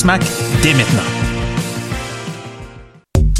SMAC dès maintenant.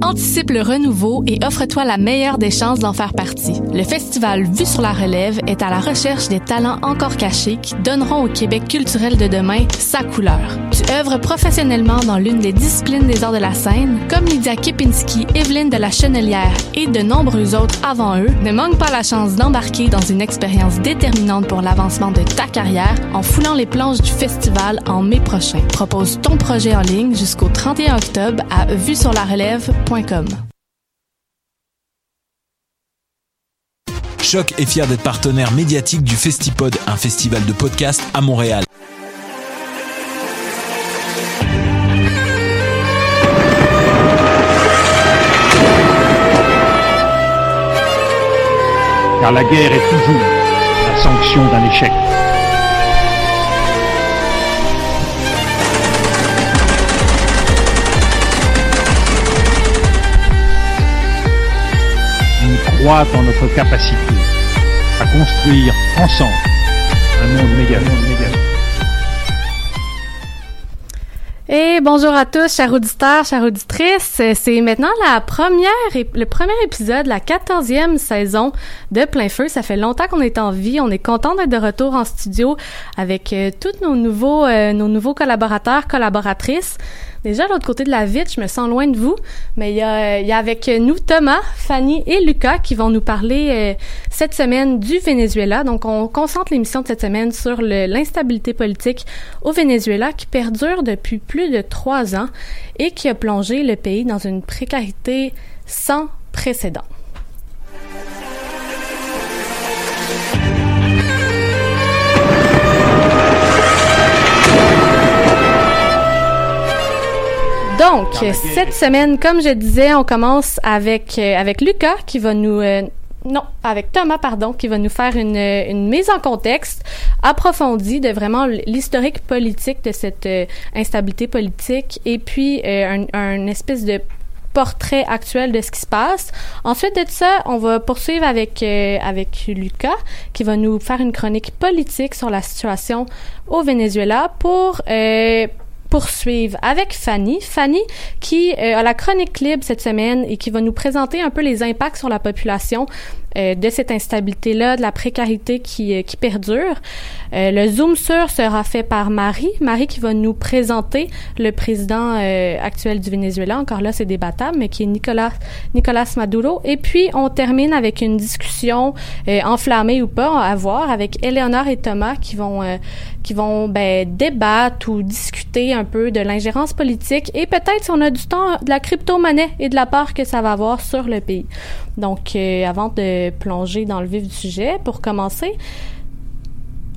Anticipe le renouveau et offre-toi la meilleure des chances d'en faire partie. Le festival Vue sur la relève est à la recherche des talents encore cachés qui donneront au Québec culturel de demain sa couleur. Tu œuvres professionnellement dans l'une des disciplines des arts de la scène, comme Lydia Kipinski, Evelyne de la Chenelière et de nombreux autres avant eux. Ne manque pas la chance d'embarquer dans une expérience déterminante pour l'avancement de ta carrière en foulant les planches du festival en mai prochain. Propose ton projet en ligne jusqu'au 31 octobre à vue sur la relève Choc est fier d'être partenaire médiatique du Festipod, un festival de podcast à Montréal. Car la guerre est toujours la sanction d'un échec. Croit notre capacité à construire ensemble un monde méga. Et bonjour à tous, chers auditeurs, chères auditrices. C'est maintenant la première, le premier épisode, la quatorzième saison de Plein Feu. Ça fait longtemps qu'on est en vie. On est content d'être de retour en studio avec euh, tous nos nouveaux, euh, nos nouveaux collaborateurs, collaboratrices. Déjà, de l'autre côté de la vitre, je me sens loin de vous, mais il y a, y a avec nous Thomas, Fanny et Lucas qui vont nous parler euh, cette semaine du Venezuela. Donc, on concentre l'émission de cette semaine sur l'instabilité politique au Venezuela qui perdure depuis plus de trois ans et qui a plongé le pays dans une précarité sans précédent. Donc, cette semaine, comme je disais, on commence avec, euh, avec Lucas qui va nous... Euh, non, avec Thomas, pardon, qui va nous faire une, une mise en contexte approfondie de vraiment l'historique politique de cette euh, instabilité politique et puis un, un espèce de portrait actuel de ce qui se passe. Ensuite de ça, on va poursuivre avec avec Lucas qui va nous faire une chronique politique sur la situation au Venezuela pour poursuivre avec Fanny. Fanny qui euh, a la chronique libre cette semaine et qui va nous présenter un peu les impacts sur la population euh, de cette instabilité-là, de la précarité qui, euh, qui perdure. Euh, le Zoom sur sera fait par Marie. Marie qui va nous présenter le président actuel du Venezuela. Encore là, c'est débattable, mais qui est Nicolas, Nicolas Maduro. Et puis, on termine avec une discussion enflammée ou pas, à voir, avec Eleonore et Thomas qui vont, qui vont ben, débattre ou discuter un peu de l'ingérence politique et peut-être, si on a du temps, de la crypto-monnaie et de la part que ça va avoir sur le pays. Donc, avant de plonger dans le vif du sujet. Pour commencer,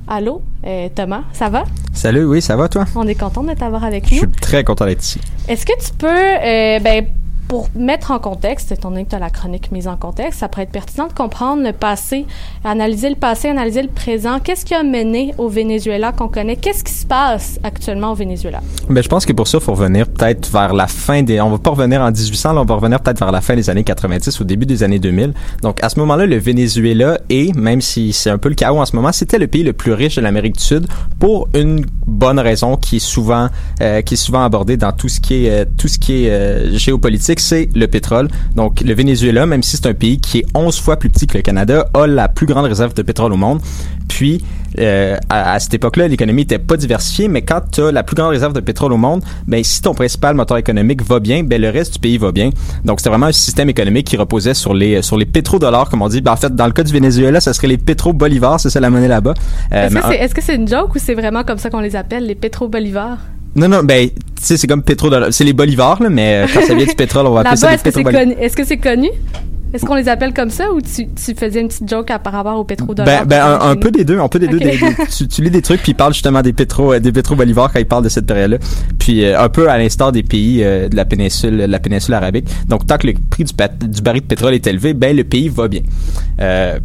Allô, euh, Thomas, ça va? Salut, oui, ça va toi? On est content de t'avoir avec nous. Je suis très content d'être ici. Est-ce que tu peux, euh, ben, pour mettre en contexte, étant donné que tu as la chronique mise en contexte, ça pourrait être pertinent de comprendre le passé, analyser le passé, analyser le présent. Qu'est-ce qui a mené au Venezuela qu'on connaît? Qu'est-ce qui se passe actuellement au Venezuela? Ben, je pense que pour ça, il faut revenir peut-être vers la fin des... On va pas revenir en 1800, là, on va revenir peut-être vers la fin des années 90, au début des années 2000. Donc, à ce moment-là, le Venezuela est, même si c'est un peu le chaos en ce moment, c'était le pays le plus riche de l'Amérique du Sud pour une bonne raison qui est souvent, euh, qui est souvent abordée dans tout ce qui est, euh, tout ce qui est euh, géopolitique c'est le pétrole. Donc, le Venezuela, même si c'est un pays qui est 11 fois plus petit que le Canada, a la plus grande réserve de pétrole au monde. Puis, euh, à, à cette époque-là, l'économie était pas diversifiée, mais quand tu as la plus grande réserve de pétrole au monde, ben si ton principal moteur économique va bien, ben le reste du pays va bien. Donc c'était vraiment un système économique qui reposait sur les sur les pétrodollars, comme on dit. Ben, en fait, dans le cas du Venezuela, ça serait les pétro-bolivars, c'est ça la monnaie là-bas. Euh, est-ce que c'est est -ce c'est une joke ou c'est vraiment comme ça qu'on les appelle, les pétro-bolivars? Non, non, ben, tu sais, c'est comme pétro-dollars. C'est les bolivars, là, mais euh, quand ça vient du pétrole, on va appeler ça les pétro-bolivars. Est-ce que c'est connu? Est-ce qu'on les appelle comme ça ou tu, tu faisais une petite joke à, par rapport au pétrodollar? Ben, ben un, peu des deux, un peu des deux. tu, tu, lis des trucs puis ils parlent justement des pétro, euh, des quand ils parlent de cette période-là. Puis euh, un peu à l'instar des pays euh, de la péninsule, de la péninsule arabique. Donc tant que le prix du, du baril de pétrole est élevé, ben le pays va bien.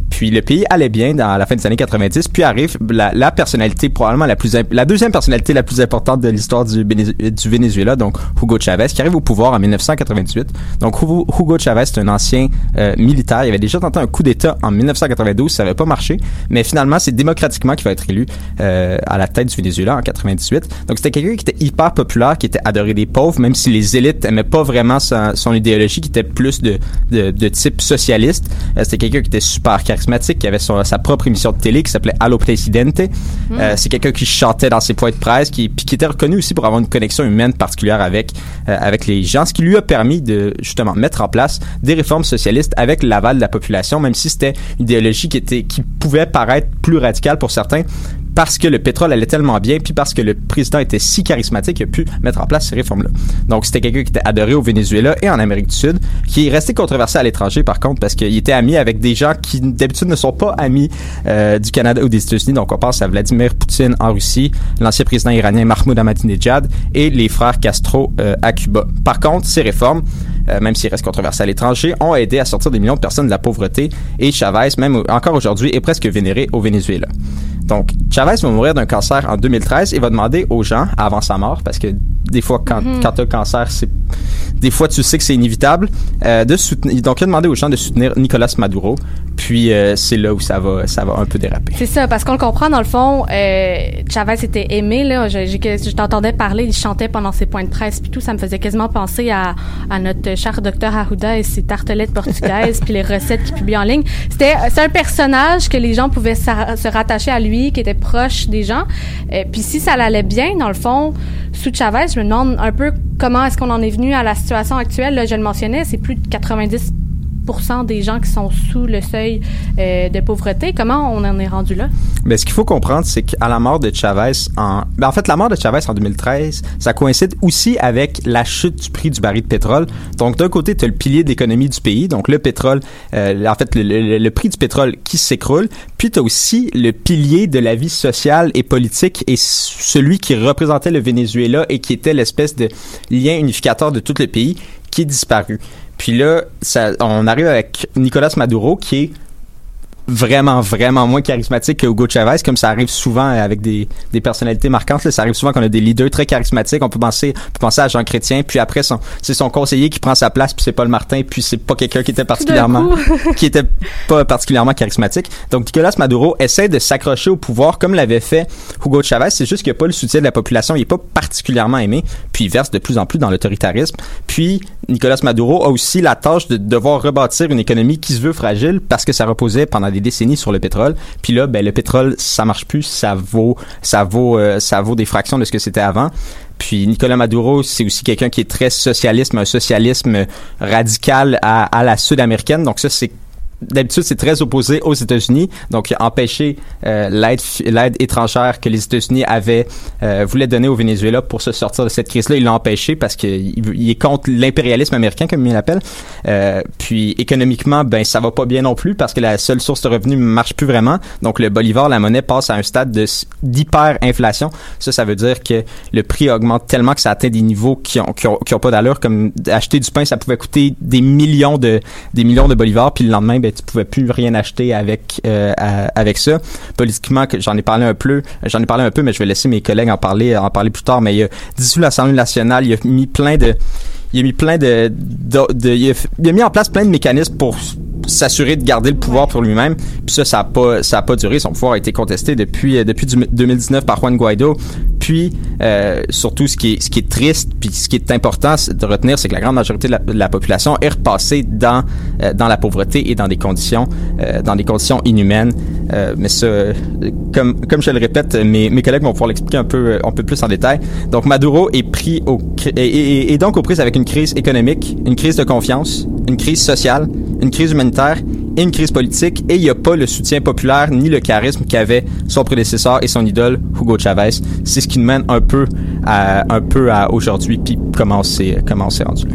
puis le pays allait bien dans la fin des années 90. Puis arrive la, la personnalité probablement la plus la deuxième personnalité la plus importante de l'histoire du, du Venezuela, donc Hugo Chavez, qui arrive au pouvoir en 1998. Donc Hugo Chavez, c'est un ancien euh, militaire. Il avait déjà tenté un coup d'État en 1992, ça n'avait pas marché, mais finalement, c'est démocratiquement qu'il va être élu euh, à la tête du Venezuela en 98. Donc, c'était quelqu'un qui était hyper populaire, qui était adoré des pauvres, même si les élites aimaient pas vraiment son, idéologie, qui était plus de, de, de type socialiste. Euh, c'était quelqu'un qui était super charismatique, qui avait sa propre émission de télé qui s'appelait Allo Presidente. Mm. c'est quelqu'un qui chantait dans ses points de presse, qui, puis qui était reconnu aussi pour avoir une connexion humaine particulière avec, avec les gens, ce qui lui a permis de justement mettre en place des réformes socialistes avec l'aval de la population, même si c'était une idéologie qui était qui pouvait paraître plus radicale pour certains parce que le pétrole allait tellement bien, puis parce que le président était si charismatique, il a pu mettre en place ces réformes-là. Donc, c'était quelqu'un qui était adoré au Venezuela et en Amérique du Sud, qui est resté controversé à l'étranger, par contre, parce qu'il était ami avec des gens qui, d'habitude, ne sont pas amis euh, du Canada ou des États-Unis. Donc, on pense à Vladimir Poutine en Russie, l'ancien président iranien Mahmoud Ahmadinejad et les frères Castro euh, à Cuba. Par contre, ces réformes, euh, même s'il reste controversé à l'étranger, ont aidé à sortir des millions de personnes de la pauvreté et Chavez, même encore aujourd'hui, est presque vénéré au Venezuela. Donc, Chavez va mourir d'un cancer en 2013 et va demander aux gens, avant sa mort, parce que des fois, quand, mm quand tu as un cancer, c'est, des fois, tu sais que c'est inévitable, euh, de soutenir, donc il a demandé aux gens de soutenir Nicolas Maduro. Puis, euh, c'est là où ça va, ça va un peu déraper. C'est ça, parce qu'on le comprend, dans le fond, euh, Chavez était aimé, là. Je, je, t'entendais parler, il chantait pendant ses points de presse, puis tout, ça me faisait quasiment penser à, à notre cher docteur Arruda et ses tartelettes portugaises, puis les recettes qu'il publie en ligne. C'était, c'est un personnage que les gens pouvaient se rattacher à lui qui était proche des gens. Puis si ça allait bien, dans le fond, sous Chavez, je me demande un peu comment est-ce qu'on en est venu à la situation actuelle. Là, je le mentionnais, c'est plus de 90 des gens qui sont sous le seuil euh, de pauvreté. Comment on en est rendu là? Ben, ce qu'il faut comprendre, c'est qu'à la mort de Chavez, en, ben, en fait, la mort de Chavez en 2013, ça coïncide aussi avec la chute du prix du baril de pétrole. Donc, d'un côté, tu as le pilier d'économie du pays, donc le pétrole, euh, en fait, le, le, prix du pétrole qui s'écroule, puis tu as aussi le pilier de la vie sociale et politique et celui qui représentait le Venezuela et qui était l'espèce de lien unificateur de tout le pays qui est disparu. Puis là, ça, on arrive avec Nicolas Maduro, qui est vraiment, vraiment moins charismatique que Hugo Chavez, comme ça arrive souvent avec des, des personnalités marquantes. Là. Ça arrive souvent qu'on a des leaders très charismatiques. On peut penser, on peut penser à Jean Chrétien, puis après, son, c'est son conseiller qui prend sa place, puis c'est Paul Martin, puis c'est pas quelqu'un qui était particulièrement, qui était pas particulièrement charismatique. Donc, Nicolas Maduro essaie de s'accrocher au pouvoir comme l'avait fait Hugo Chavez. C'est juste qu'il n'a pas le soutien de la population. Il est pas particulièrement aimé, puis il verse de plus en plus dans l'autoritarisme. Puis, Nicolas Maduro a aussi la tâche de devoir rebâtir une économie qui se veut fragile parce que ça reposait pendant des décennies sur le pétrole. Puis là, ben le pétrole, ça marche plus, ça vaut, ça vaut, euh, ça vaut des fractions de ce que c'était avant. Puis Nicolas Maduro, c'est aussi quelqu'un qui est très socialiste, un socialisme radical à, à la sud-américaine. Donc ça, c'est d'habitude, c'est très opposé aux États-Unis. Donc, empêcher euh, l'aide, l'aide étrangère que les États-Unis avaient euh, voulaient donner au Venezuela pour se sortir de cette crise-là, il l'a empêché parce qu'il il est contre l'impérialisme américain, comme il l'appelle. Euh, puis, économiquement, ben ça va pas bien non plus parce que la seule source de revenus marche plus vraiment. Donc, le bolivar, la monnaie, passe à un stade de d'hyperinflation. Ça, ça veut dire que le prix augmente tellement que ça atteint des niveaux qui ont, qui ont, qui ont pas d'allure. Comme acheter du pain, ça pouvait coûter des millions de des millions de bolivars, puis le lendemain, ben, ben, tu pouvais plus rien acheter avec euh, avec ça. Politiquement, j'en ai parlé un peu, j'en ai parlé un peu, mais je vais laisser mes collègues en parler en parler plus tard. Mais il a dissous l'Assemblée nationale, il a mis plein de il a mis plein de, de, il, a, mis en place plein de mécanismes pour s'assurer de garder le pouvoir pour lui-même. Puis ça, ça a pas, pas duré. Son pouvoir a été contesté depuis, euh, depuis 2019 par Juan Guaido. Puis, euh, surtout, ce qui est, ce qui est triste, puis ce qui est important de retenir, c'est que la grande majorité de la, population est repassée dans, euh, dans la pauvreté et dans des conditions, dans des conditions inhumaines. Mais ça, comme, comme je le répète, mes, mes collègues vont pouvoir l'expliquer un peu, un peu plus en détail. Donc, Maduro est pris au, est, est donc aux prises avec une crise économique, une crise de confiance, une crise sociale, une crise humanitaire et une crise politique. Et il n'y a pas le soutien populaire ni le charisme qu'avait son prédécesseur et son idole, Hugo Chavez. C'est ce qui nous mène un peu à, un peu à aujourd'hui, puis comment c'est rendu.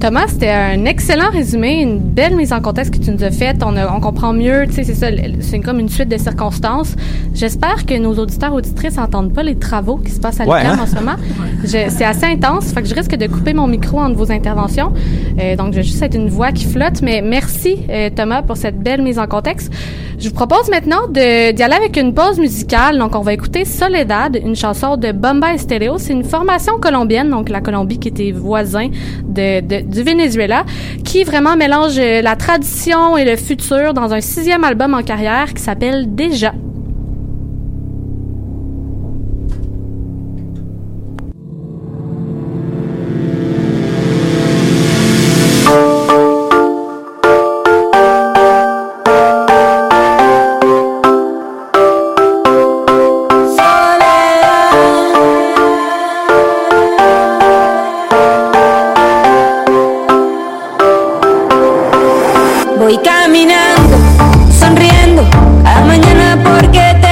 Thomas, c'était un excellent résumé, une belle mise en contexte que tu nous as faite. On, on comprend mieux, tu sais, c'est ça, c'est comme une suite de circonstances. J'espère que nos auditeurs auditrices n'entendent pas les travaux qui se passent à l'UQAM hein? en ce moment. C'est assez intense, fait que je risque de couper mon micro entre vos interventions. Euh, donc, je vais juste être une voix qui flotte, mais merci euh, Thomas pour cette belle mise en contexte. Je vous propose maintenant d'y aller avec une pause musicale. Donc, on va écouter Soledad, une chanson de Bombay Stereo. C'est une formation colombienne, donc la Colombie qui était voisin de, de, du Venezuela, qui vraiment mélange la tradition et le futur dans un sixième album en carrière qui s'appelle Déjà. Voy caminando, sonriendo, cada mañana porque te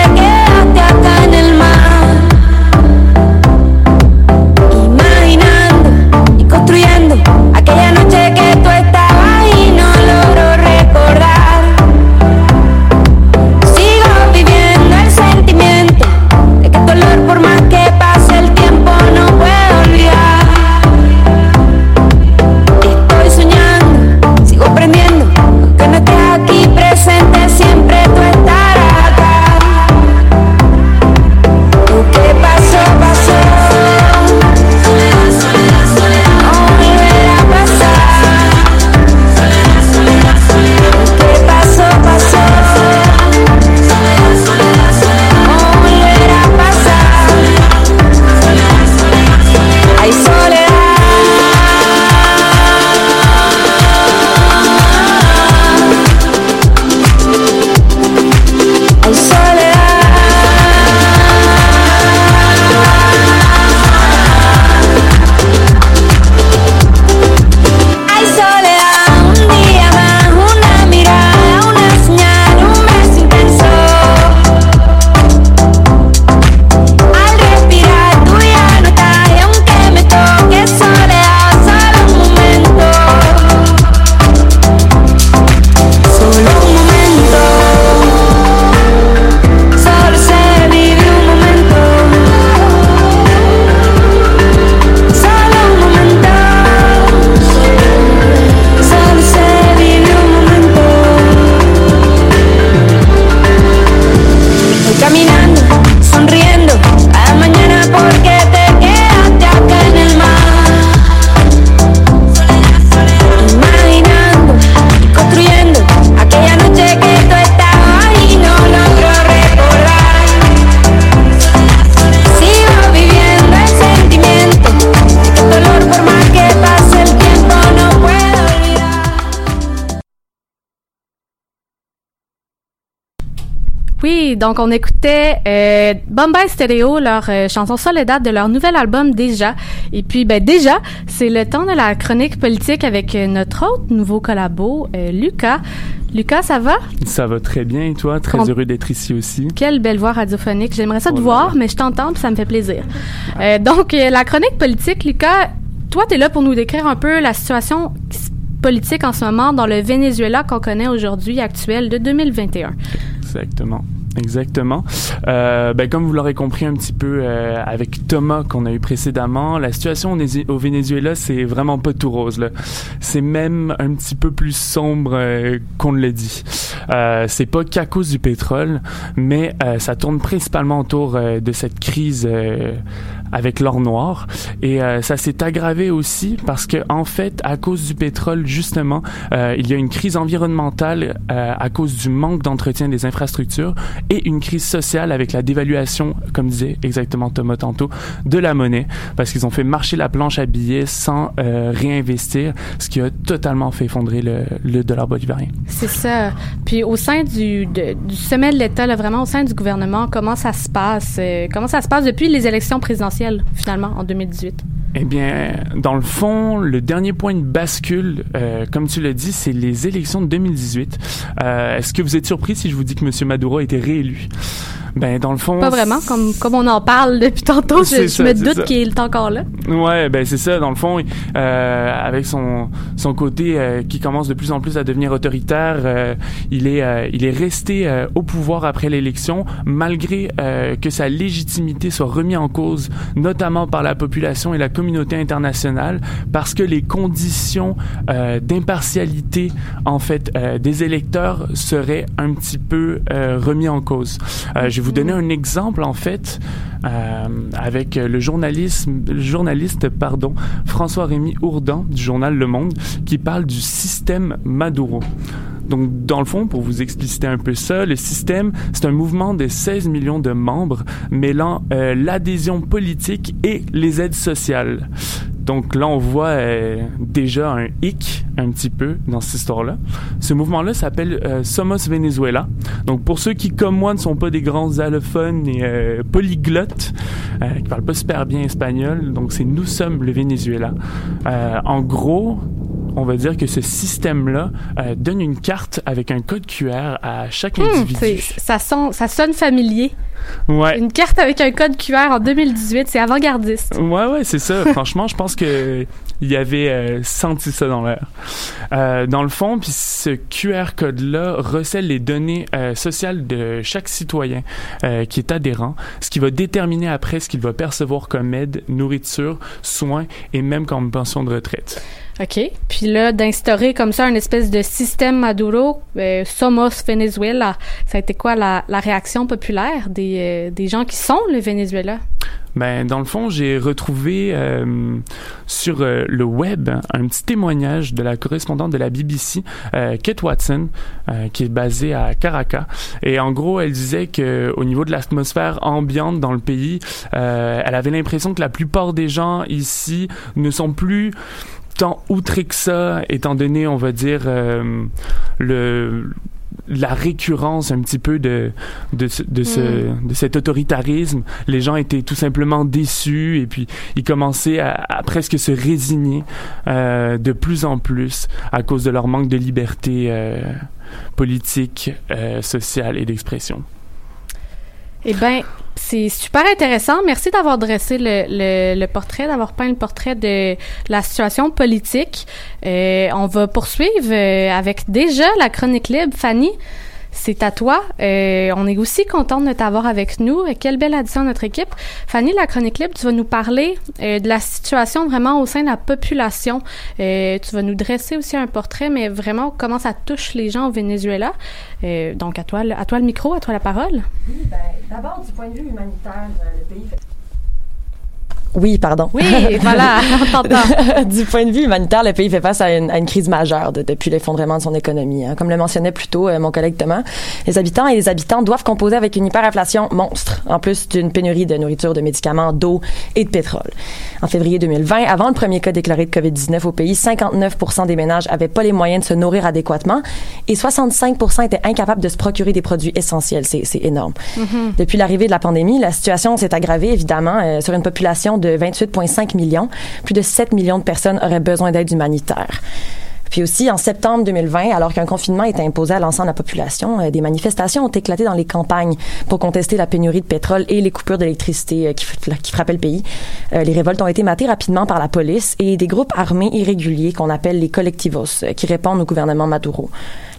donc on écoutait euh, Bombay Stereo, leur euh, chanson Soledad de leur nouvel album Déjà. Et puis, ben déjà, c'est le temps de la chronique politique avec euh, notre autre nouveau collabo, euh, Lucas. Lucas, ça va? Ça va très bien, et toi? Très heureux d'être ici aussi. Quelle belle voix radiophonique. J'aimerais ça te voir, mais je t'entends, ça me fait plaisir. Donc, la chronique politique, Lucas, toi, tu es là pour nous décrire un peu la situation politique en ce moment dans le Venezuela qu'on connaît aujourd'hui, actuel, de 2021. Exactement. Exactement. Euh, ben, comme vous l'aurez compris un petit peu euh, avec Thomas qu'on a eu précédemment, la situation au Venezuela, c'est vraiment pas tout rose. Là. C'est même un petit peu plus sombre euh, qu'on ne l'a dit. Euh, c'est pas qu'à cause du pétrole, mais euh, ça tourne principalement autour de cette crise avec l'or noir. Et euh, ça s'est aggravé aussi parce que en fait, à cause du pétrole, justement, euh, il y a une crise environnementale euh, à cause du manque d'entretien des infrastructures et une crise sociale avec la dévaluation, comme disait exactement Thomas tantôt, de la monnaie, parce qu'ils ont fait marcher la planche à billets sans réinvestir, ce qui a totalement fait effondrer le, dollar bolivarien. C'est ça. Puis au sein du, du sommet de l'État, vraiment au sein du gouvernement, comment ça se passe? comment ça se passe depuis les élections présidentielles, finalement, en 2018? Eh bien, dans le fond, le dernier point de bascule, euh, comme tu l'as dit, c'est les élections de 2018. Euh, Est-ce que vous êtes surpris si je vous dis que M. Maduro a été réélu? Ben, dans le fond... Pas vraiment, comme, comme on en parle depuis tantôt, je, C'est je ça, me doute qu'il est encore là. Ouais, ben c'est ça. Dans le fond, euh, avec son son côté euh, qui commence de plus en plus à devenir autoritaire, euh, il est il est resté au pouvoir après l'élection, malgré que sa légitimité soit remise en cause, notamment par la population et la communauté internationale, parce que les conditions euh, d'impartialité en fait euh, des électeurs seraient un petit peu euh, remis en cause. Je vais vous donner un exemple en fait avec le journalisme, le journaliste pardon, François-Rémy Ourdan du journal Le Monde qui parle du système Maduro. Donc, dans le fond, pour vous expliciter un peu ça, le système, c'est un mouvement de 16 millions de membres mêlant euh, l'adhésion politique et les aides sociales. Donc là, on voit euh, déjà un hic un petit peu dans cette histoire-là. Ce mouvement-là s'appelle euh, Somos Venezuela. Donc pour ceux qui, comme moi, ne sont pas des grands allophones et polyglottes, qui parlent pas super bien espagnol, donc c'est Nous sommes le Venezuela. En gros, on va dire que ce système-là euh, donne une carte avec un code QR à chaque Hmm, individu. ça sonne familier. Ouais. Une carte avec un code QR en 2018, c'est avant-gardiste. Ouais, ouais, c'est ça. Franchement, je pense que il y avait euh, senti ça dans l'air. Euh, dans le fond, puis ce QR code-là recèle les données euh, sociales de chaque citoyen qui est adhérent, ce qui va déterminer après ce qu'il va percevoir comme aide, nourriture, soins et même comme pension de retraite. OK. Puis là, d'instaurer comme ça un espèce de système Maduro, Somos Venezuela, ça a été quoi la, la réaction populaire des, euh, des gens qui sont le Venezuela? Ben, dans le fond, j'ai retrouvé euh, sur euh, le web un petit témoignage de la correspondante de la BBC, euh, Kate Watson, qui est basée à Caracas. Et en gros, elle disait que au niveau de l'atmosphère ambiante dans le pays, elle avait l'impression que la plupart des gens ici ne sont plus tant outrés que ça, étant donné, on va dire, le la récurrence un petit peu de de, ce- de, ce, de cet autoritarisme. Les gens étaient tout simplement déçus et puis ils commençaient à, à presque se résigner euh, de plus en plus à cause de leur manque de liberté euh, politique, euh, sociale et d'expression. Eh bien, c'est super intéressant. Merci d'avoir dressé le, le, le portrait, d'avoir peint le portrait de la situation politique. Euh, on va poursuivre euh, avec déjà la chronique libre. Fanny, c'est à toi. Euh, on est aussi contente de t'avoir avec nous. Quelle belle addition à notre équipe. Fanny, la chronique libre, tu vas nous parler euh, de la situation vraiment au sein de la population. Euh, tu vas nous dresser aussi un portrait, mais vraiment comment ça touche les gens au Venezuela. Donc, à toi, le- à toi le micro, à toi la parole. Oui, ben, d'abord, du point de vue humanitaire, le pays fait... Oui, pardon. Oui, voilà, du point de vue humanitaire, le pays fait face à une, à une crise majeure de- depuis l'effondrement de son économie. hein. Comme le mentionnait plus tôt euh, mon collègue Thomas, les habitants et les habitants doivent composer avec une hyperinflation monstre, en plus d'une pénurie de nourriture, de médicaments, d'eau et de pétrole. En février 2020, avant le premier cas déclaré de COVID-19 au pays, 59 des ménages avaient pas les moyens de se nourrir adéquatement et 65 étaient incapables de se procurer des produits essentiels. C'est énorme. Depuis l'arrivée de la pandémie, la situation s'est aggravée évidemment euh, sur une population de 28,5 millions. Plus de 7 millions de personnes auraient besoin d'aide humanitaire. Puis aussi, en septembre 2020, alors qu'un confinement était imposé à l'ensemble de la population, euh, des manifestations ont éclaté dans les campagnes pour contester la pénurie de pétrole et les coupures d'électricité euh, qui, qui frappaient le pays. Euh, les révoltes ont été matées rapidement par la police et des groupes armés irréguliers qu'on appelle les collectivos, qui répondent au gouvernement Maduro.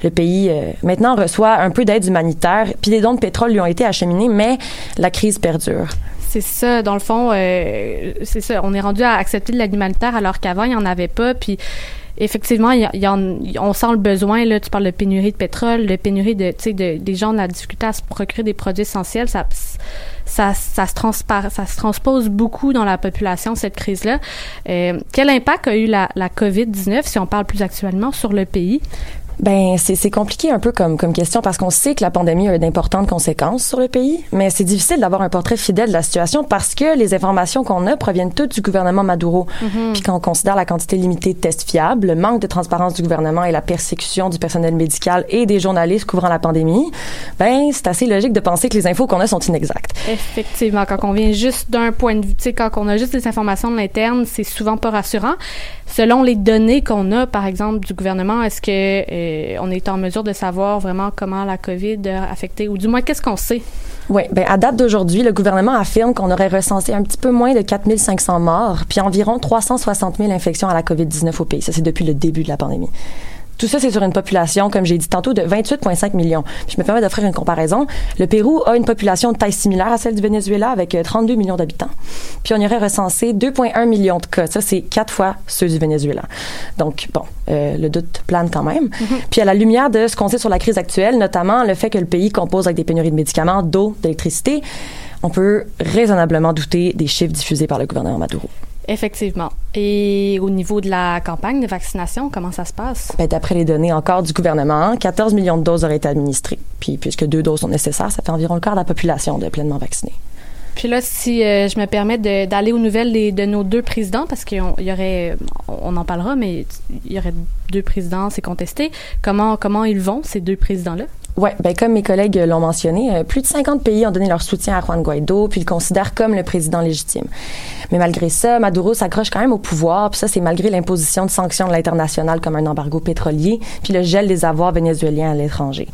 Le pays, maintenant, reçoit un peu d'aide humanitaire, puis des dons de pétrole lui ont été acheminés, mais la crise perdure. C'est ça, dans le fond, c'est ça. On est rendu à accepter de l'aide humanitaire alors qu'avant, il n'y en avait pas. Puis, effectivement, a- on sent le besoin. Là, tu parles de pénurie de pétrole, de pénurie de, tu des gens de la difficulté à se procurer des produits essentiels. Ça, ça, se ça se transpose beaucoup dans la population, cette crise-là. Euh, quel impact a eu la COVID-19, si on parle plus actuellement, sur le pays? Ben, c'est compliqué un peu comme, comme question parce qu'on sait que la pandémie a eu d'importantes conséquences sur le pays, mais c'est difficile d'avoir un portrait fidèle de la situation parce que les informations qu'on a proviennent toutes du gouvernement Maduro. Mhm. Puis quand on considère la quantité limitée de tests fiables, le manque de transparence du gouvernement et la persécution du personnel médical et des journalistes couvrant la pandémie, ben, c'est assez logique de penser que les infos qu'on a sont inexactes. Effectivement, quand on vient juste d'un point de vue, tu sais, quand on a juste des informations de l'interne, c'est souvent pas rassurant. Selon les données qu'on a, par exemple, du gouvernement, est-ce que euh, on est en mesure de savoir vraiment comment la COVID a affecté, ou du moins qu'est-ce qu'on sait? Oui, ben à date d'aujourd'hui, le gouvernement affirme qu'on aurait recensé un petit peu moins de 4500 morts, puis environ 360 000 infections à la COVID-19 au pays. Ça, c'est depuis le début de la pandémie. Tout ça, c'est sur une population, comme j'ai dit tantôt, de 28,5 millions. Je me permets d'offrir une comparaison. Le Pérou a une population de taille similaire à celle du Venezuela, avec 32 millions d'habitants. Puis on y aurait recensé 2,1 millions de cas. Ça, c'est quatre fois ceux du Venezuela. Donc, bon, euh, le doute plane quand même. Puis à la lumière de ce qu'on sait sur la crise actuelle, notamment le fait que le pays compose avec des pénuries de médicaments, d'eau, d'électricité, on peut raisonnablement douter des chiffres diffusés par le gouvernement Maduro. Effectivement. Et au niveau de la campagne de vaccination, comment ça se passe? Ben, D'après les données encore du gouvernement, 14 millions de doses auraient été administrées. Puis, puisque deux doses sont nécessaires, ça fait environ le quart de la population de pleinement vaccinée. Puis là, si euh, je me permets d'aller aux nouvelles des- de nos deux présidents, parce qu'il y aurait, on en parlera, mais il y aurait deux présidents, c'est contesté. Comment comment ils vont ces deux présidents-là? Ouais, ben comme mes collègues l'ont mentionné, euh, plus de 50 pays ont donné leur soutien à Juan Guaido, puis le considèrent comme le président légitime. Mais malgré ça, Maduro s'accroche quand même au pouvoir, puis ça c'est malgré l'imposition de sanctions de l'international comme un embargo pétrolier, puis le gel des avoirs vénézuéliens à l'étranger.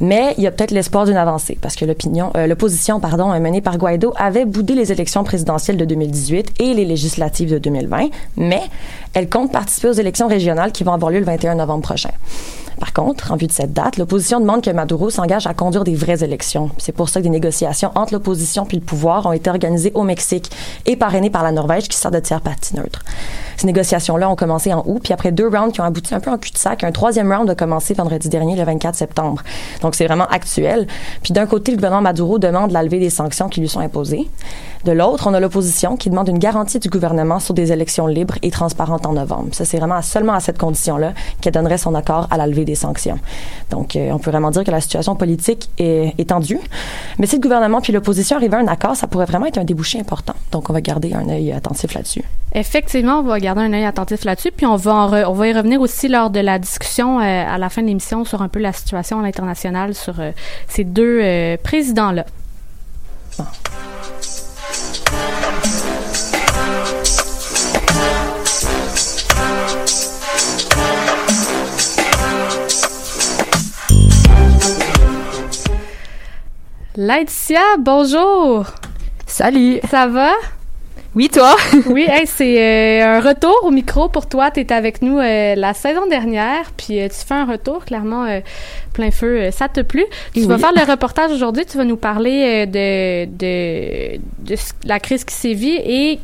Mais il y a peut-être l'espoir d'une avancée parce que l'opinion, euh, l'opposition, pardon, euh, menée par Guaido avait boudé les élections présidentielles de 2018 et les législatives de 2020, mais elle compte participer aux élections régionales qui vont avoir lieu le 21 novembre prochain. Par contre, en vue de cette date, l'opposition demande que Maduro s'engage à conduire des vraies élections. C'est pour ça que des négociations entre l'opposition puis le pouvoir ont été organisées au Mexique et parrainées par la Norvège qui sert de tiers partie neutre. Ces négociations-là ont commencé en août, puis après deux rounds qui ont abouti un peu en cul-de-sac, un troisième round a commencé vendredi dernier, le 24 septembre. Donc c'est vraiment actuel. Puis d'un côté, le gouvernement Maduro demande la levée des sanctions qui lui sont imposées. De l'autre, on a l'opposition qui demande une garantie du gouvernement sur des élections libres et transparentes en novembre. Ça, c'est vraiment seulement à cette condition-là qu'elle donnerait son accord à la levée des sanctions. Donc, euh, on peut vraiment dire que la situation politique est, est tendue. Mais si le gouvernement puis l'opposition arrivaient à un accord, ça pourrait vraiment être un débouché important. Donc, on va garder un œil attentif là-dessus. Effectivement, on va garder un œil attentif là-dessus, puis on va en re- on va y revenir aussi lors de la discussion euh, à la fin de l'émission sur un peu la situation à l'international sur euh, ces deux euh, présidents-là. Laetitia, bonjour. Salut. Ça va? Oui, toi? oui, hey, c'est euh, un retour au micro pour toi. Tu étais avec nous euh, la saison dernière, puis euh, tu fais un retour, clairement, plein feu. ça te plu? Tu Oui. vas faire le reportage aujourd'hui. Tu vas nous parler de, de, la crise qui sévit et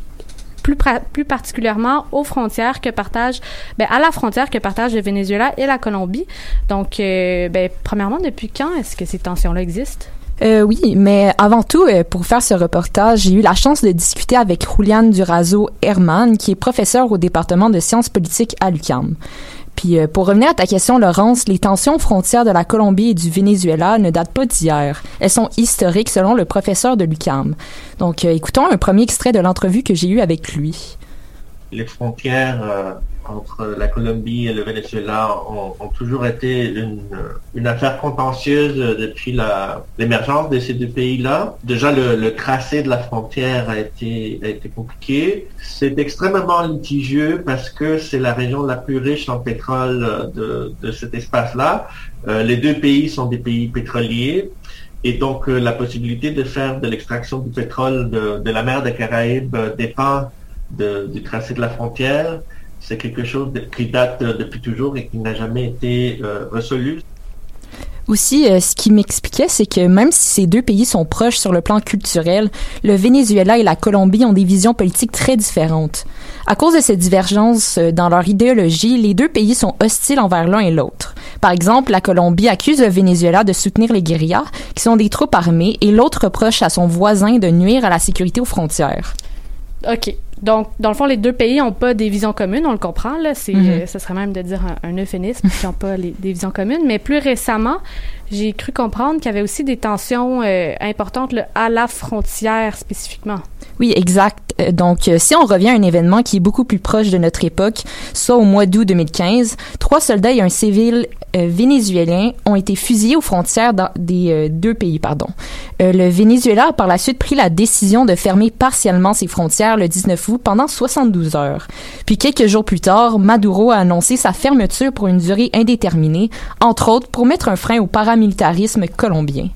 plus, plus particulièrement aux frontières que partagent, ben, à la frontière que partagent le Venezuela et la Colombie. Donc, ben, premièrement, depuis quand est-ce que ces tensions-là existent? Euh, oui, mais avant tout, euh, pour faire ce reportage, j'ai eu la chance de discuter avec Julian Durazo Herman, qui est professeur au département de sciences politiques à l'UQAM. Puis euh, pour revenir à ta question, Laurence, les tensions frontières de la Colombie et du Venezuela ne datent pas d'hier. Elles sont historiques selon le professeur de l'UQAM. Donc écoutons un premier extrait de l'entrevue que j'ai eue avec lui. les frontières entre la Colombie et le Venezuela ont, toujours été une, affaire contentieuse depuis l'émergence de ces deux pays-là. Déjà, le, tracé de la frontière a été, a été compliqué. C'est extrêmement litigieux parce que c'est la région la plus riche en pétrole de, de cet espace-là. Euh, les deux pays sont des pays pétroliers. Et donc, euh, la possibilité de faire de l'extraction du pétrole de, la mer des Caraïbes dépend du tracé de la frontière. C'est quelque chose de- qui date depuis toujours et qui n'a jamais été euh, résolu. Aussi, euh, ce qui m'expliquait, c'est que même si ces deux pays sont proches sur le plan culturel, le Venezuela et la Colombie ont des visions politiques très différentes. À cause de ces divergences euh, dans leur idéologie, les deux pays sont hostiles envers l'un et l'autre. Par exemple, la Colombie accuse le Venezuela de soutenir les guérillas, qui sont des troupes armées, et l'autre reproche à son voisin de nuire à la sécurité aux frontières. OK. Donc, dans le fond, les deux pays n'ont pas des visions communes, on le comprend. Là, c'est, Mhm. euh, ce serait même de dire un, un euphémisme qu'ils n'ont pas les- des visions communes. Mais plus récemment, j'ai cru comprendre qu'il y avait aussi des tensions euh, importantes là, à la frontière spécifiquement. Oui, exact. Euh, Donc, euh, si on revient à un événement qui est beaucoup plus proche de notre époque, soit au mois d'août 2015, trois soldats et un civil euh, vénézuélien ont été fusillés aux frontières des deux pays. Pardon. Le Venezuela a par la suite pris la décision de fermer partiellement ses frontières le 19 août pendant 72 heures. Puis quelques jours plus tard, Maduro a annoncé sa fermeture pour une durée indéterminée, entre autres pour mettre un frein au paramilitarisme colombien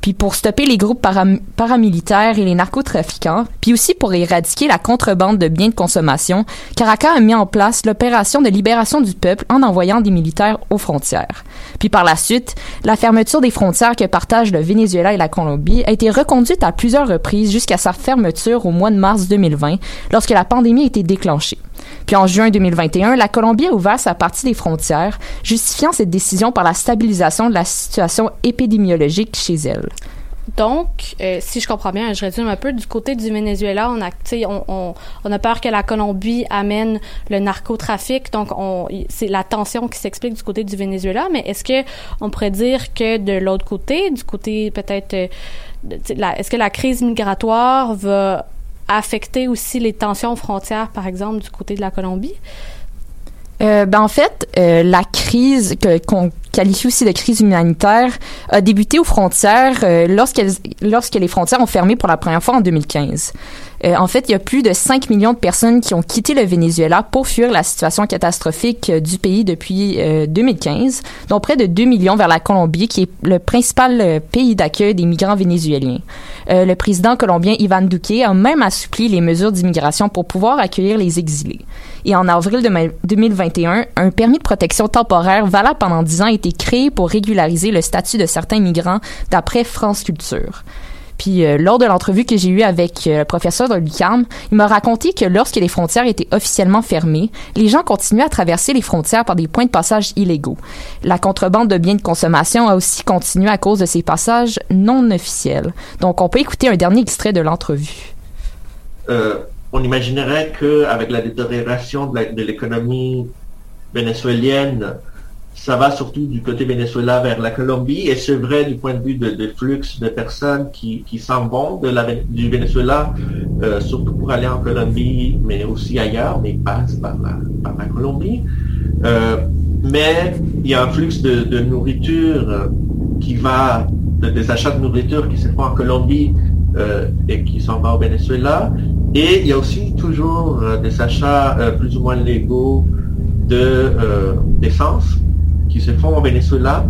puis pour stopper les groupes param- paramilitaires et les narcotrafiquants, puis aussi pour éradiquer la contrebande de biens de consommation, Caracas a mis en place l'opération de libération du peuple en envoyant des militaires aux frontières. Puis par la suite, la fermeture des frontières que partagent le Venezuela et la Colombie a été reconduite à plusieurs reprises jusqu'à sa fermeture au mois de mars 2020, lorsque la pandémie a été déclenchée. Puis en juin 2021, la Colombie a ouvert sa partie des frontières, justifiant cette décision par la stabilisation de la situation épidémiologique chez elle. Donc, euh, si je comprends bien, je résume un peu, du côté du Venezuela, on a, on, a peur que la Colombie amène le narcotrafic, donc c'est la tension qui s'explique du côté du Venezuela, mais est-ce que on pourrait dire que de l'autre côté, du côté peut-être, euh, est-ce que la crise migratoire va affecter aussi les tensions frontières, par exemple, du côté de la Colombie? Euh, ben en fait, euh, la crise qu'on qualifie aussi de crise humanitaire a débuté aux frontières euh, lorsque les frontières ont fermé pour la première fois en 2015. Euh, en fait, il y a plus de 5 millions de personnes qui ont quitté le Venezuela pour fuir la situation catastrophique euh, du pays depuis euh, 2015, dont près de 2 millions vers la Colombie, qui est le principal euh, pays d'accueil des migrants vénézuéliens. Euh, le président colombien Ivan Duque a même assoupli les mesures d'immigration pour pouvoir accueillir les exilés. Et en avril de ma- 2021, un permis de protection temporaire valable pendant 10 ans a été créé pour régulariser le statut de certains migrants d'après France Culture. Puis euh, lors de l'entrevue que j'ai eue avec euh, le professeur de l'UQAM, il m'a raconté que lorsque les frontières étaient officiellement fermées, les gens continuaient à traverser les frontières par des points de passage illégaux. La contrebande de biens de consommation a aussi continué à cause de ces passages non officiels. Donc on peut écouter un dernier extrait de l'entrevue. Euh, on imaginerait qu'avec la détérioration de l'économie vénézuélienne, ça va surtout du côté Venezuela vers la Colombie, et c'est vrai du point de vue de, de flux de personnes qui, qui s'en vont du Venezuela, euh, surtout pour aller en Colombie, mais aussi ailleurs, mais passent par la, par la Colombie. Euh, mais il y a un flux de, de nourriture euh, qui va, de- des achats de nourriture qui se font en Colombie et qui s'en va au Venezuela. Et il y a aussi toujours des achats plus ou moins légaux de d'essence qui se font au Venezuela.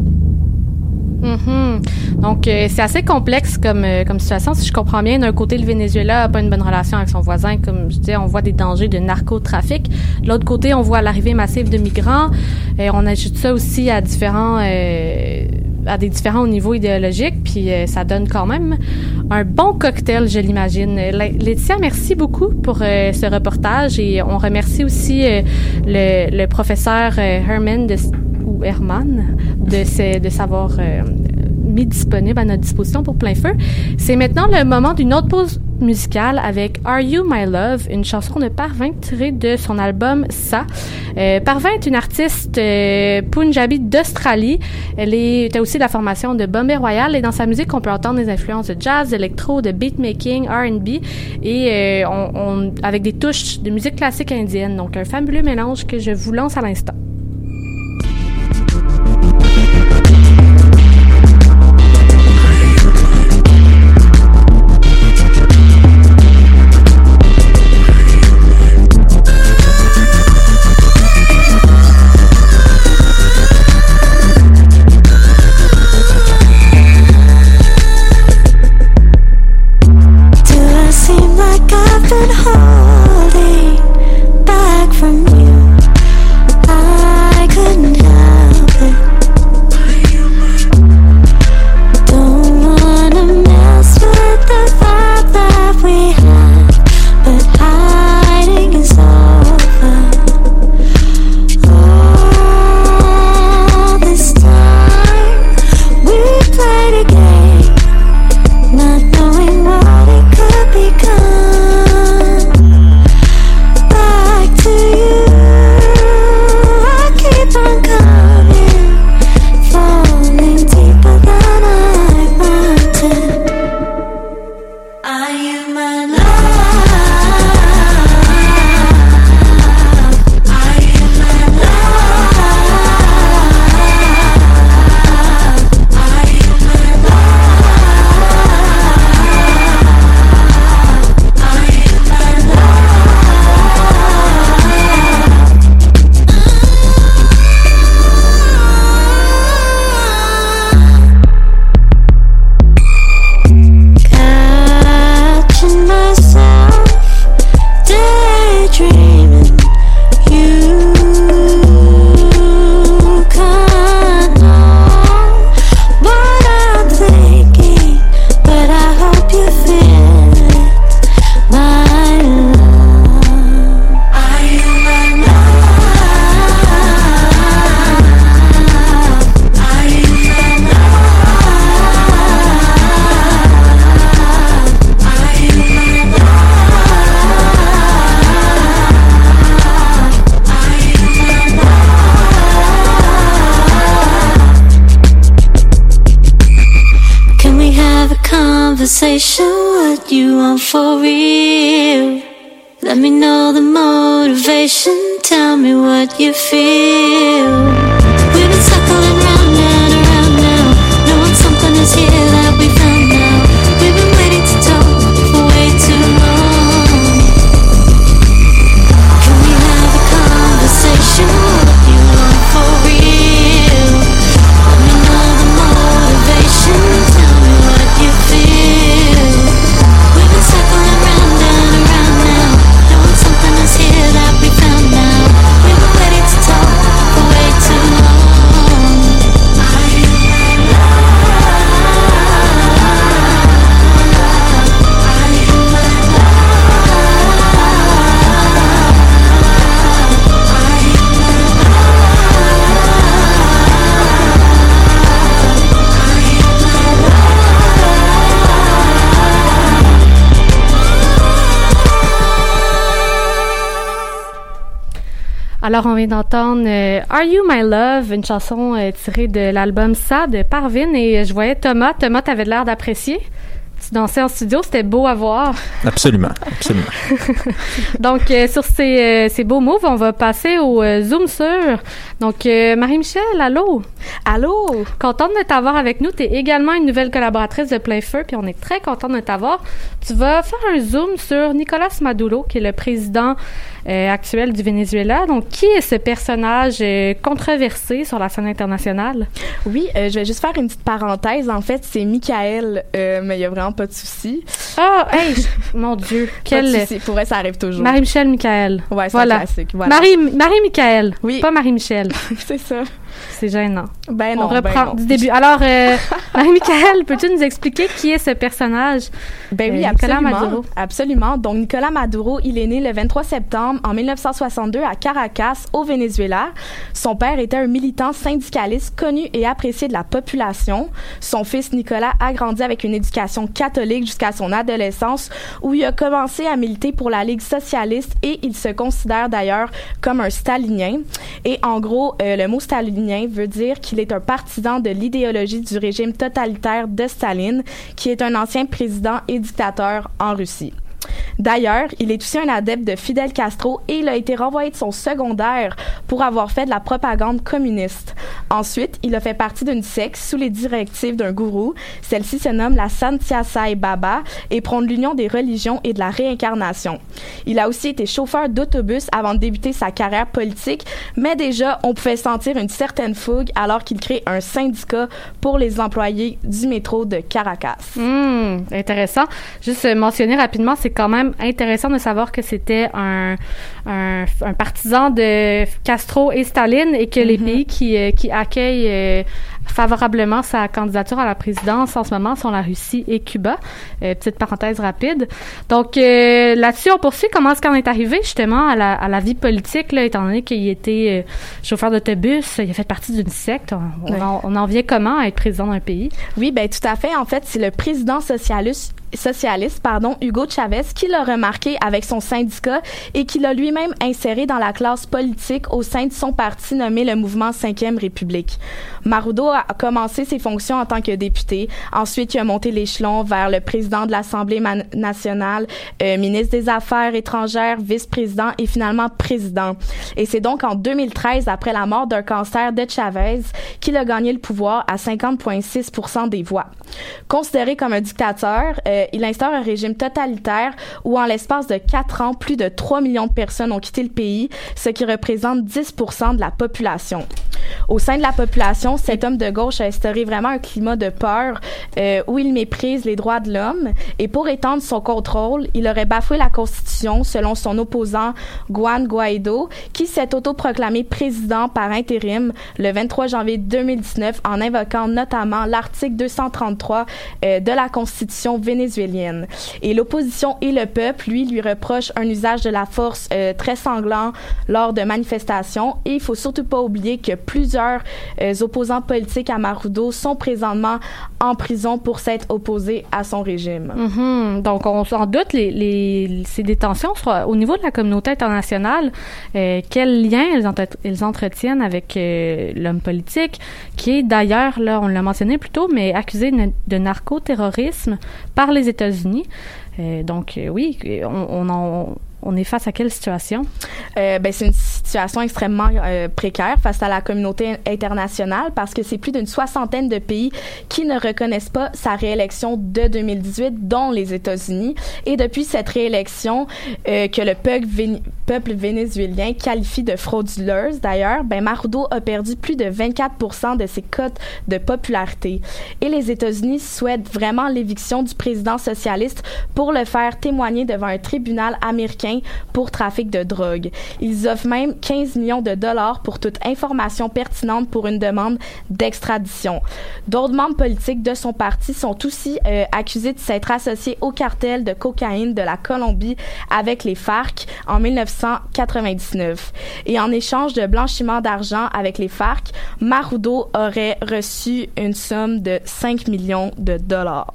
Mhm. Donc, euh, c'est assez complexe comme, euh, comme situation. Si je comprends bien, d'un côté, le Venezuela n'a pas une bonne relation avec son voisin. Comme je disais, on voit des dangers de narcotrafic. De l'autre côté, on voit l'arrivée massive de migrants. Et on ajoute ça aussi à différents... euh, à des différents niveaux idéologiques, puis ça donne quand même un bon cocktail, je l'imagine. Laetitia, merci beaucoup pour ce reportage et on remercie aussi le, professeur Herman de, Herman de, savoir euh, mis disponible à notre disposition pour plein feu. C'est maintenant le moment d'une autre pause musicale avec Are You My Love, une chanson de Parvin tirée de son album Ça. Euh, Parvin est une artiste euh, punjabi d'Australie. Elle est aussi de la formation de Bombay Royal et dans sa musique on peut entendre des influences de jazz, d'électro, de beatmaking, R&B et avec des touches de musique classique indienne. Donc un fabuleux mélange que je vous lance à l'instant. Alors, on vient d'entendre euh, Are You My Love, une chanson euh, tirée de l'album Ça de Parvin. Et je voyais Thomas. Thomas, t'avais l'air d'apprécier. Tu dansais en studio, c'était beau à voir. Absolument, absolument. Donc, euh, sur ces, euh, ces beaux moves, on va passer au euh, Zoom sur. Donc, euh, Marie-Michel, allô? Allô? Contente de t'avoir avec nous. Tu es également une nouvelle collaboratrice de Plein Feu, puis on est très contente de t'avoir. Tu vas faire un Zoom sur Nicolas Maduro, qui est le président euh, actuel du Venezuela. Donc, qui est ce personnage euh, controversé sur la scène internationale? Oui, euh, je vais juste faire une petite parenthèse. En fait, c'est Michael, euh, mais il y a vraiment pas de souci. Ah, hey, je- mon Dieu, Pas quel... de souci. Pour vrai, ça arrive toujours. Marie-Michel Michael. Ouais, c'est voilà. classique. Voilà. Marie, Marie-Michael, Oui. pas Marie-Michel. c'est ça. C'est gênant. Ben non, On reprend ben non. du début. Alors, euh, Marie-Michael, peux-tu nous expliquer qui est ce personnage? Ben oui, Euh, Nicolas absolument. Maduro. Absolument. Donc, Nicolas Maduro, il est né le 23 septembre en 1962 à Caracas, au Venezuela. Son père était un militant syndicaliste connu et apprécié de la population. Son fils Nicolas a grandi avec une éducation catholique jusqu'à son adolescence, où il a commencé à militer pour la Ligue socialiste et il se considère d'ailleurs comme un stalinien. Et en gros, euh, le mot stalinien veut dire qu'il est un partisan de l'idéologie du régime totalitaire de Staline, qui est un ancien président et dictateur en Russie. D'ailleurs, il est aussi un adepte de Fidel Castro et il a été renvoyé de son secondaire pour avoir fait de la propagande communiste. Ensuite, il a fait partie d'une secte sous les directives d'un gourou. Celle-ci se nomme la Santia Sai Baba et prône l'union des religions et de la réincarnation. Il a aussi été chauffeur d'autobus avant de débuter sa carrière politique, mais déjà, on pouvait sentir une certaine fougue alors qu'il crée un syndicat pour les employés du métro de Caracas. Hmm, intéressant. Juste mentionner rapidement, c'est quand même intéressant de savoir que c'était un, un, un partisan de Castro et Staline et que les pays qui, euh, qui accueillent euh, favorablement sa candidature à la présidence en ce moment sont la Russie et Cuba. Euh, petite parenthèse rapide. Donc euh, là-dessus, on poursuit. Comment est-ce qu'on est arrivé justement à la, à la vie politique, là, étant donné qu'il était euh, chauffeur d'autobus, il a fait partie d'une secte? On, en, on en vient comment à être président d'un pays? Oui, ben tout à fait. En fait, c'est le président socialiste socialiste, pardon, Hugo Chavez, qui l'a remarqué avec son syndicat et qui l'a lui-même inséré dans la classe politique au sein de son parti nommé le Mouvement 5e République. Marudo a commencé ses fonctions en tant que député. Ensuite, il a monté l'échelon vers le président de l'Assemblée nationale, euh, ministre des Affaires étrangères, vice-président et finalement président. Et c'est donc en 2013, après la mort d'un cancer de Chavez, qu'il a gagné le pouvoir à 50,6% des voix. Considéré comme un dictateur, euh, il instaure un régime totalitaire où, en l'espace de quatre ans, plus de 3 millions de personnes ont quitté le pays, ce qui représente 10% de la population. Au sein de la population, cet homme de gauche a instauré vraiment un climat de peur euh, où il méprise les droits de l'homme et pour étendre son contrôle, il aurait bafoué la Constitution selon son opposant Juan Guaido qui s'est autoproclamé président par intérim le 23 janvier 2019 en invoquant notamment l'article 233 euh, de la Constitution vénézuélienne. Et l'opposition et le peuple, lui, lui reprochent un usage de la force euh, très sanglant lors de manifestations et il faut surtout pas oublier que plusieurs euh, opposants politiques à Marudo sont présentement en prison pour s'être opposés à son régime. Mhm. Donc, on s'en doute, ces détentions au niveau de la communauté internationale. Euh, quel lien elles, entre- elles entretiennent avec l'homme politique, qui est d'ailleurs, là, on l'a mentionné plus tôt, mais accusé de narcoterrorisme par les les États-Unis. Donc euh, oui, on, en- on est face à quelle situation? Euh, ben, c'est une situation extrêmement euh, précaire face à la communauté internationale parce que c'est plus d'une soixantaine de pays qui ne reconnaissent pas sa réélection de 2018, dont les États-Unis. Et depuis cette réélection euh, que le peuple, véné- peuple vénézuélien qualifie de frauduleuse, d'ailleurs, ben, Marudo a perdu plus de 24% de ses cotes de popularité. Et les États-Unis souhaitent vraiment l'éviction du président socialiste pour le faire témoigner devant un tribunal américain pour trafic de drogue. Ils offrent même 15 millions de dollars pour toute information pertinente pour une demande d'extradition. D'autres membres politiques de son parti sont aussi euh, accusés de s'être associés au cartel de cocaïne de la Colombie avec les FARC en 1999. Et en échange de blanchiment d'argent avec les FARC, Marudo aurait reçu une somme de 5 millions de dollars.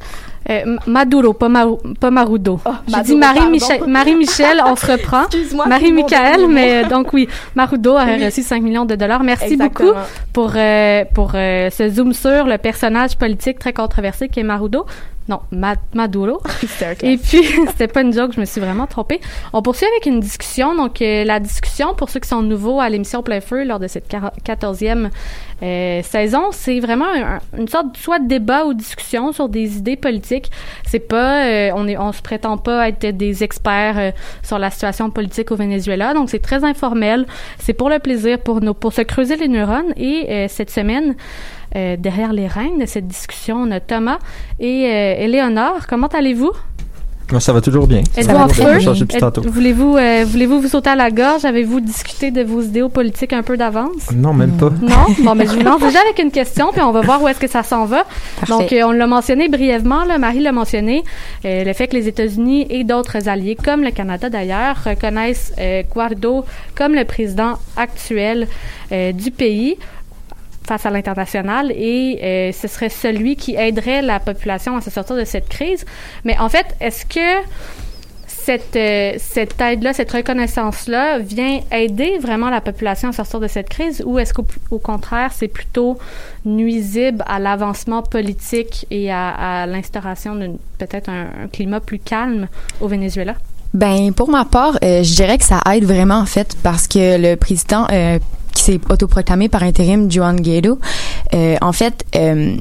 Euh, Maduro, pas, Maru- pas Marudo. J'ai Maduro, dit Marie-Michel. Marie-Michel, on se reprend. Marie-Michael, mais a euh, donc oui, Marudo Oui. reçu 5 millions de dollars. Merci Exactement. beaucoup pour, euh, pour euh, ce zoom sur le personnage politique très controversé qui est Marudo. Non, Ma- Maduro. Et puis, c'était pas une joke, je me suis vraiment trompée. On poursuit avec une discussion. Donc, euh, la discussion, pour ceux qui sont nouveaux à l'émission Plein Feu lors de cette quar- 14e euh, saison, c'est vraiment un- une sorte de soit de débat ou discussion sur des idées politiques. C'est pas, euh, on est, on se prétend pas être des experts sur la situation politique au Venezuela. Donc, c'est très informel. C'est pour le plaisir, pour nos, pour se creuser les neurones. Et cette semaine, euh, derrière les règnes de cette discussion, on a Thomas et euh, Éléonore. Comment allez-vous? Moi, ça va toujours bien. Êtes-vous Ça va en feu? Voulez-vous euh, voulez-vous vous sauter à la gorge? Avez-vous discuté de vos idéaux politiques un peu d'avance? Non, même pas. Non? Bon, mais je vous lance déjà avec une question, puis on va voir où est-ce que ça s'en va. Parfait. Donc, euh, on l'a mentionné brièvement, là, Marie l'a mentionné, euh, le fait que les États-Unis et d'autres alliés, comme le Canada d'ailleurs, reconnaissent euh, Guaido comme le président actuel euh, du pays face à l'international et euh, ce serait celui qui aiderait la population à se sortir de cette crise. Mais en fait, est-ce que cette, euh, cette aide-là, cette reconnaissance-là vient aider vraiment la population à sortir de cette crise ou est-ce qu'au au contraire, c'est plutôt nuisible à l'avancement politique et à, l'instauration d'un peut-être un, climat plus calme au Venezuela? Ben pour ma part, euh, je dirais que ça aide vraiment en fait parce que le président s'est autoproclamé par intérim, Juan Guaido, euh, en fait. euh,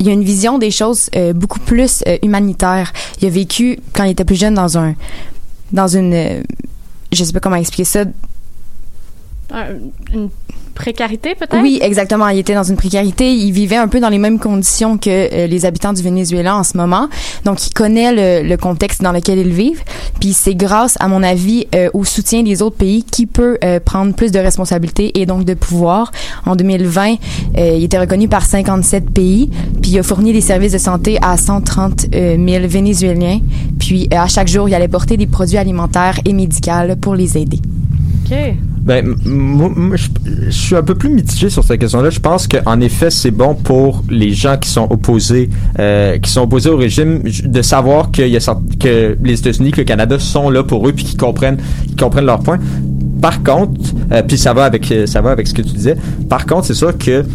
il y a une vision des choses euh, beaucoup plus humanitaire. Il a vécu quand il était plus jeune dans un dans une je sais pas comment expliquer ça. Un- une précarité peut-être? Oui, exactement. Il était dans une précarité. Il vivait un peu dans les mêmes conditions que euh, les habitants du Venezuela en ce moment. Donc, il connaît le, contexte dans lequel ils vivent. Puis, c'est grâce, à mon avis, euh, au soutien des autres pays qui peut euh, prendre plus de responsabilités et donc de pouvoir. En 2020, euh, il était reconnu par 57 pays. Puis, il a fourni des services de santé à 130 euh, 000 Vénézuéliens. Puis, euh, à chaque jour, il allait porter des produits alimentaires et médicaux pour les aider. OK. Ben, moi, je, suis un peu plus mitigé sur cette question-là. Je pense qu'en effet, c'est bon pour les gens qui sont opposés, euh, qui sont opposés au régime, de savoir que les États-Unis, que le Canada sont là pour eux, puis qu'ils comprennent, qu'ils comprennent leurs points. Par contre, euh, puis ça va avec, euh, ça va avec ce que tu disais. Par contre, c'est sûr que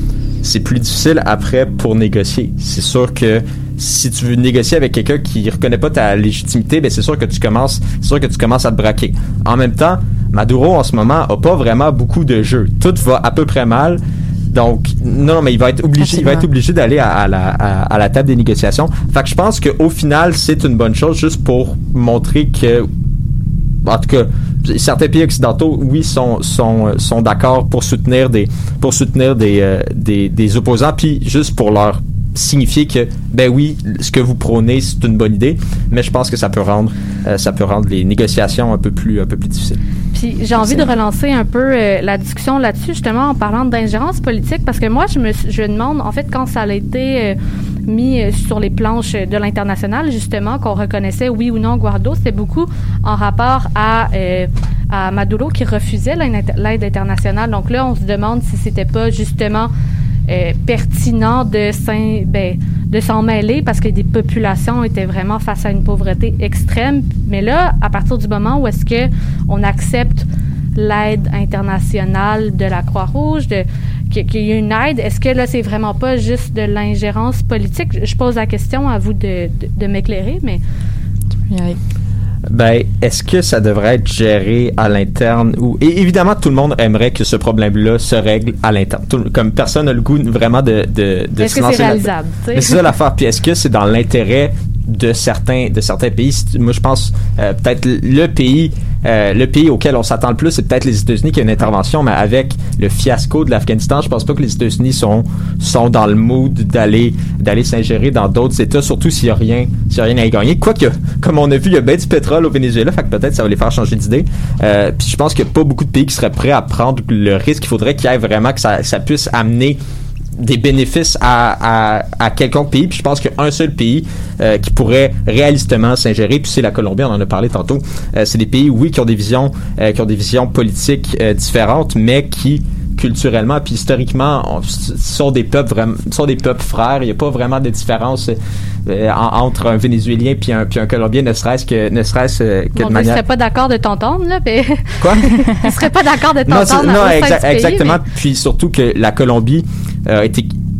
c'est plus difficile après pour négocier. C'est sûr que si tu veux négocier avec quelqu'un qui reconnaît pas ta légitimité, ben c'est sûr que tu commences, c'est sûr que tu commences à te braquer. En même temps, Maduro en ce moment a pas vraiment beaucoup de jeux. Tout va à peu près mal. Donc non, mais il va être obligé, il va être obligé d'aller à, à la, à, à la table des négociations. Fait que je pense qu'au final, c'est une bonne chose juste pour montrer que en tout cas, certains pays occidentaux, oui, sont sont sont d'accord pour soutenir des pour soutenir des, euh, des des opposants, puis juste pour leur signifier que ben oui, ce que vous prônez c'est une bonne idée, mais je pense que ça peut rendre euh, ça peut rendre les négociations un peu plus un peu plus difficiles. Puis j'ai envie de relancer un peu euh, la discussion là-dessus, justement en parlant d'ingérence politique, parce que moi, je me, je me demande, en fait, quand ça a été euh, mis euh, sur les planches de l'international, justement, qu'on reconnaissait oui ou non Guaido, c'était beaucoup en rapport à, euh, à Maduro qui refusait l'aide internationale. Donc là, on se demande si c'était pas justement euh, pertinent de s'en ben, de s'en mêler parce que des populations étaient vraiment face à une pauvreté extrême. Mais là, à partir du moment où est-ce que on accepte l'aide internationale de la Croix-Rouge, qu'il y a une aide, est-ce que là, c'est vraiment pas juste de l'ingérence politique? Je pose la question à vous de m'éclairer, mais... Ben, est-ce que ça devrait être géré à l'interne ou et évidemment tout le monde aimerait que ce problème-là se règle à l'interne. Tout- Comme personne n'a le goût vraiment de de, de Est-ce se que lancer c'est là-dedans. réalisable? Mais c'est ça l'affaire. Puis est-ce que c'est dans l'intérêt de certains de certains pays? Moi, je pense euh, peut-être le pays euh, le pays auquel on s'attend le plus, c'est peut-être les États-Unis qui a une intervention, mais avec le fiasco de l'Afghanistan, je pense pas que les États-Unis sont sont dans le mood d'aller d'aller s'ingérer dans d'autres États, surtout s'il y a rien s'il y a rien à y gagner. Quoique, comme on a vu, il y a bien du pétrole au Venezuela, fait que peut-être ça va les faire changer d'idée. Euh, puis je pense qu'il y a pas beaucoup de pays qui seraient prêts à prendre le risque. Il faudrait qu'il y ait vraiment que ça, ça puisse amener des bénéfices à, à, à quelconque pays. Puis je pense qu'un seul pays euh, qui pourrait réalistement s'ingérer, puis c'est la Colombie, on en a parlé tantôt. Euh, c'est des pays, oui, qui ont des visions, euh, qui ont des visions politiques euh, différentes, mais qui culturellement puis historiquement on- sont des peuples vraiment sont des peuples frères il n'y a pas vraiment de différence euh, en- entre un vénézuélien puis un puis un colombien ne serait-ce que ne serait-ce euh, que Bon, de Dieu, je manière serais pas d'accord de t'entendre, là, mais... Quoi? je serais pas d'accord de t'entendre non, exa- pays, exactement. mais- Puis surtout que la Colombie euh,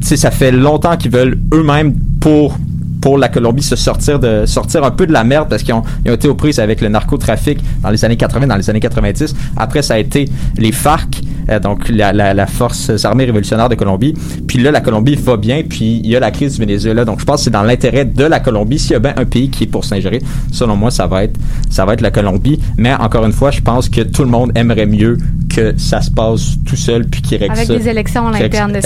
sais, ça fait longtemps qu'ils veulent eux-mêmes pour pour la Colombie se sortir de sortir un peu de la merde parce qu'ils ont, ils ont été aux prises avec le narcotrafic dans les années 80, dans les années 90. Après, ça a été les FARC, donc la, la, la force armée révolutionnaire de Colombie. Puis là, la Colombie va bien, puis il y a la crise du Venezuela. Donc je pense que c'est dans l'intérêt de la Colombie. S'il y a bien un pays qui est pour s'ingérer, selon moi, ça va être ça va être la Colombie. Mais encore une fois, je pense que tout le monde aimerait mieux que ça se passe tout seul puis qu'il règle Avec ça. des élections à l'interne.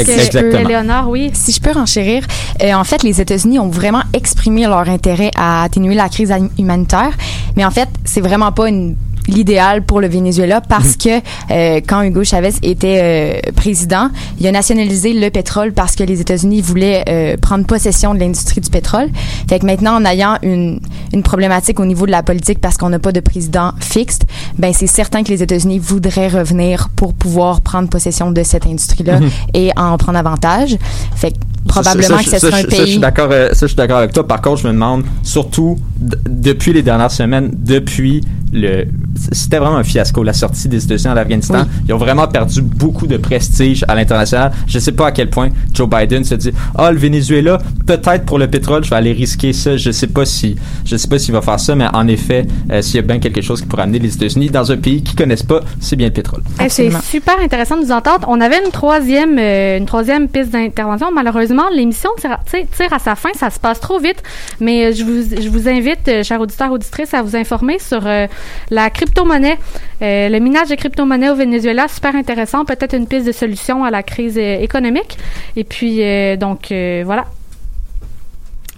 Éléonore, oui? Si je peux renchérir, euh, en fait, les États-Unis ont vraiment exprimé leur intérêt à atténuer la crise hum- humanitaire, mais en fait, c'est vraiment pas une l'idéal pour le Venezuela parce que euh, quand Hugo Chavez était euh, président, il a nationalisé le pétrole parce que les États-Unis voulaient euh, prendre possession de l'industrie du pétrole. Fait que maintenant, en ayant une, une problématique au niveau de la politique parce qu'on n'a pas de président fixe, ben c'est certain que les États-Unis voudraient revenir pour pouvoir prendre possession de cette industrie-là Mhm. et en prendre avantage. Fait que probablement Ça, que ça, ce serait ça, un ça, Ça, je pays. suis d'accord. euh, Ça, je suis d'accord avec toi. Par contre, je me demande surtout depuis les dernières semaines, depuis le, c'était vraiment un fiasco la sortie des États-Unis en Afghanistan. Oui. Ils ont vraiment perdu beaucoup de prestige à l'international. Je sais pas à quel point Joe Biden se dit, ah le Venezuela, peut-être pour le pétrole, je vais aller risquer ça. Je sais pas si, je sais pas s'il va faire ça, mais en effet, euh, s'il y a bien quelque chose qui pourrait amener les États-Unis dans un pays qu'ils connaissent pas, c'est bien le pétrole. Eh, c'est super intéressant de nous entendre. On avait une troisième, euh, une troisième piste d'intervention. Malheureusement, l'émission tire, à sa fin. Ça se passe trop vite. Mais euh, je vous, je vous invite, euh, chers auditeurs, auditrices, à vous informer sur euh, la crypto-monnaie, euh, le minage de crypto-monnaie au Venezuela. Super intéressant. Peut-être une piste de solution à la crise euh, économique. Et puis, euh, donc, euh, voilà.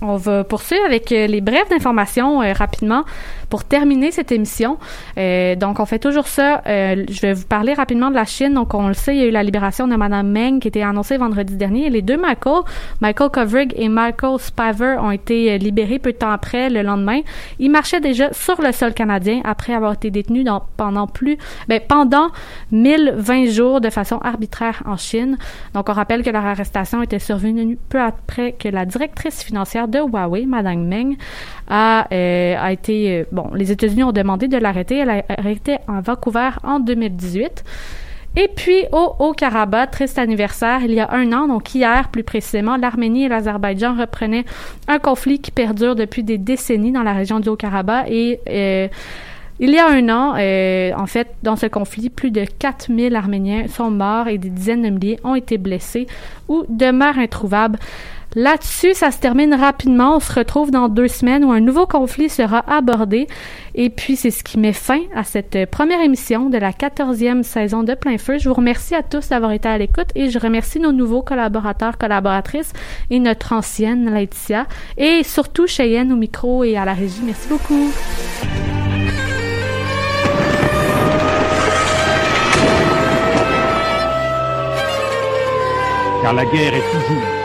On va poursuivre avec les brèves d'informations rapidement pour terminer cette émission. Euh, donc, on fait toujours ça. Euh, je vais vous parler rapidement de la Chine. Donc, on le sait, il y a eu la libération de Madame Meng qui était annoncée vendredi dernier. Les deux Michael, Michael Kovrig et Michael Spiver, ont été euh, libérés peu de temps après, le lendemain. Ils marchaient déjà sur le sol canadien après avoir été détenus dans- pendant plus, ben, pendant 1020 jours de façon arbitraire en Chine. Donc, on rappelle que leur arrestation était survenue peu après que la directrice financière de Huawei, Madame Meng, a, euh, a été, euh, bon, les États-Unis ont demandé de l'arrêter. Elle a arrêté à Vancouver en 2018. Et puis, au Haut-Karabakh, triste anniversaire, il y a un an, donc hier plus précisément, l'Arménie et l'Azerbaïdjan reprenaient un conflit qui perdure depuis des décennies dans la région du Haut-Karabakh et euh, il y a un an, euh, en fait, dans ce conflit, plus de 4000 Arméniens sont morts et des dizaines de milliers ont été blessés ou demeurent introuvables. Là-dessus, ça se termine rapidement. On se retrouve dans deux semaines où un nouveau conflit sera abordé. Et puis, c'est ce qui met fin à cette euh, première émission de la 14e saison de Plein Feu. Je vous remercie à tous d'avoir été à l'écoute et je remercie nos nouveaux collaborateurs, collaboratrices et notre ancienne Laetitia et surtout Cheyenne au micro et à la régie. Merci beaucoup. Car la guerre est toujours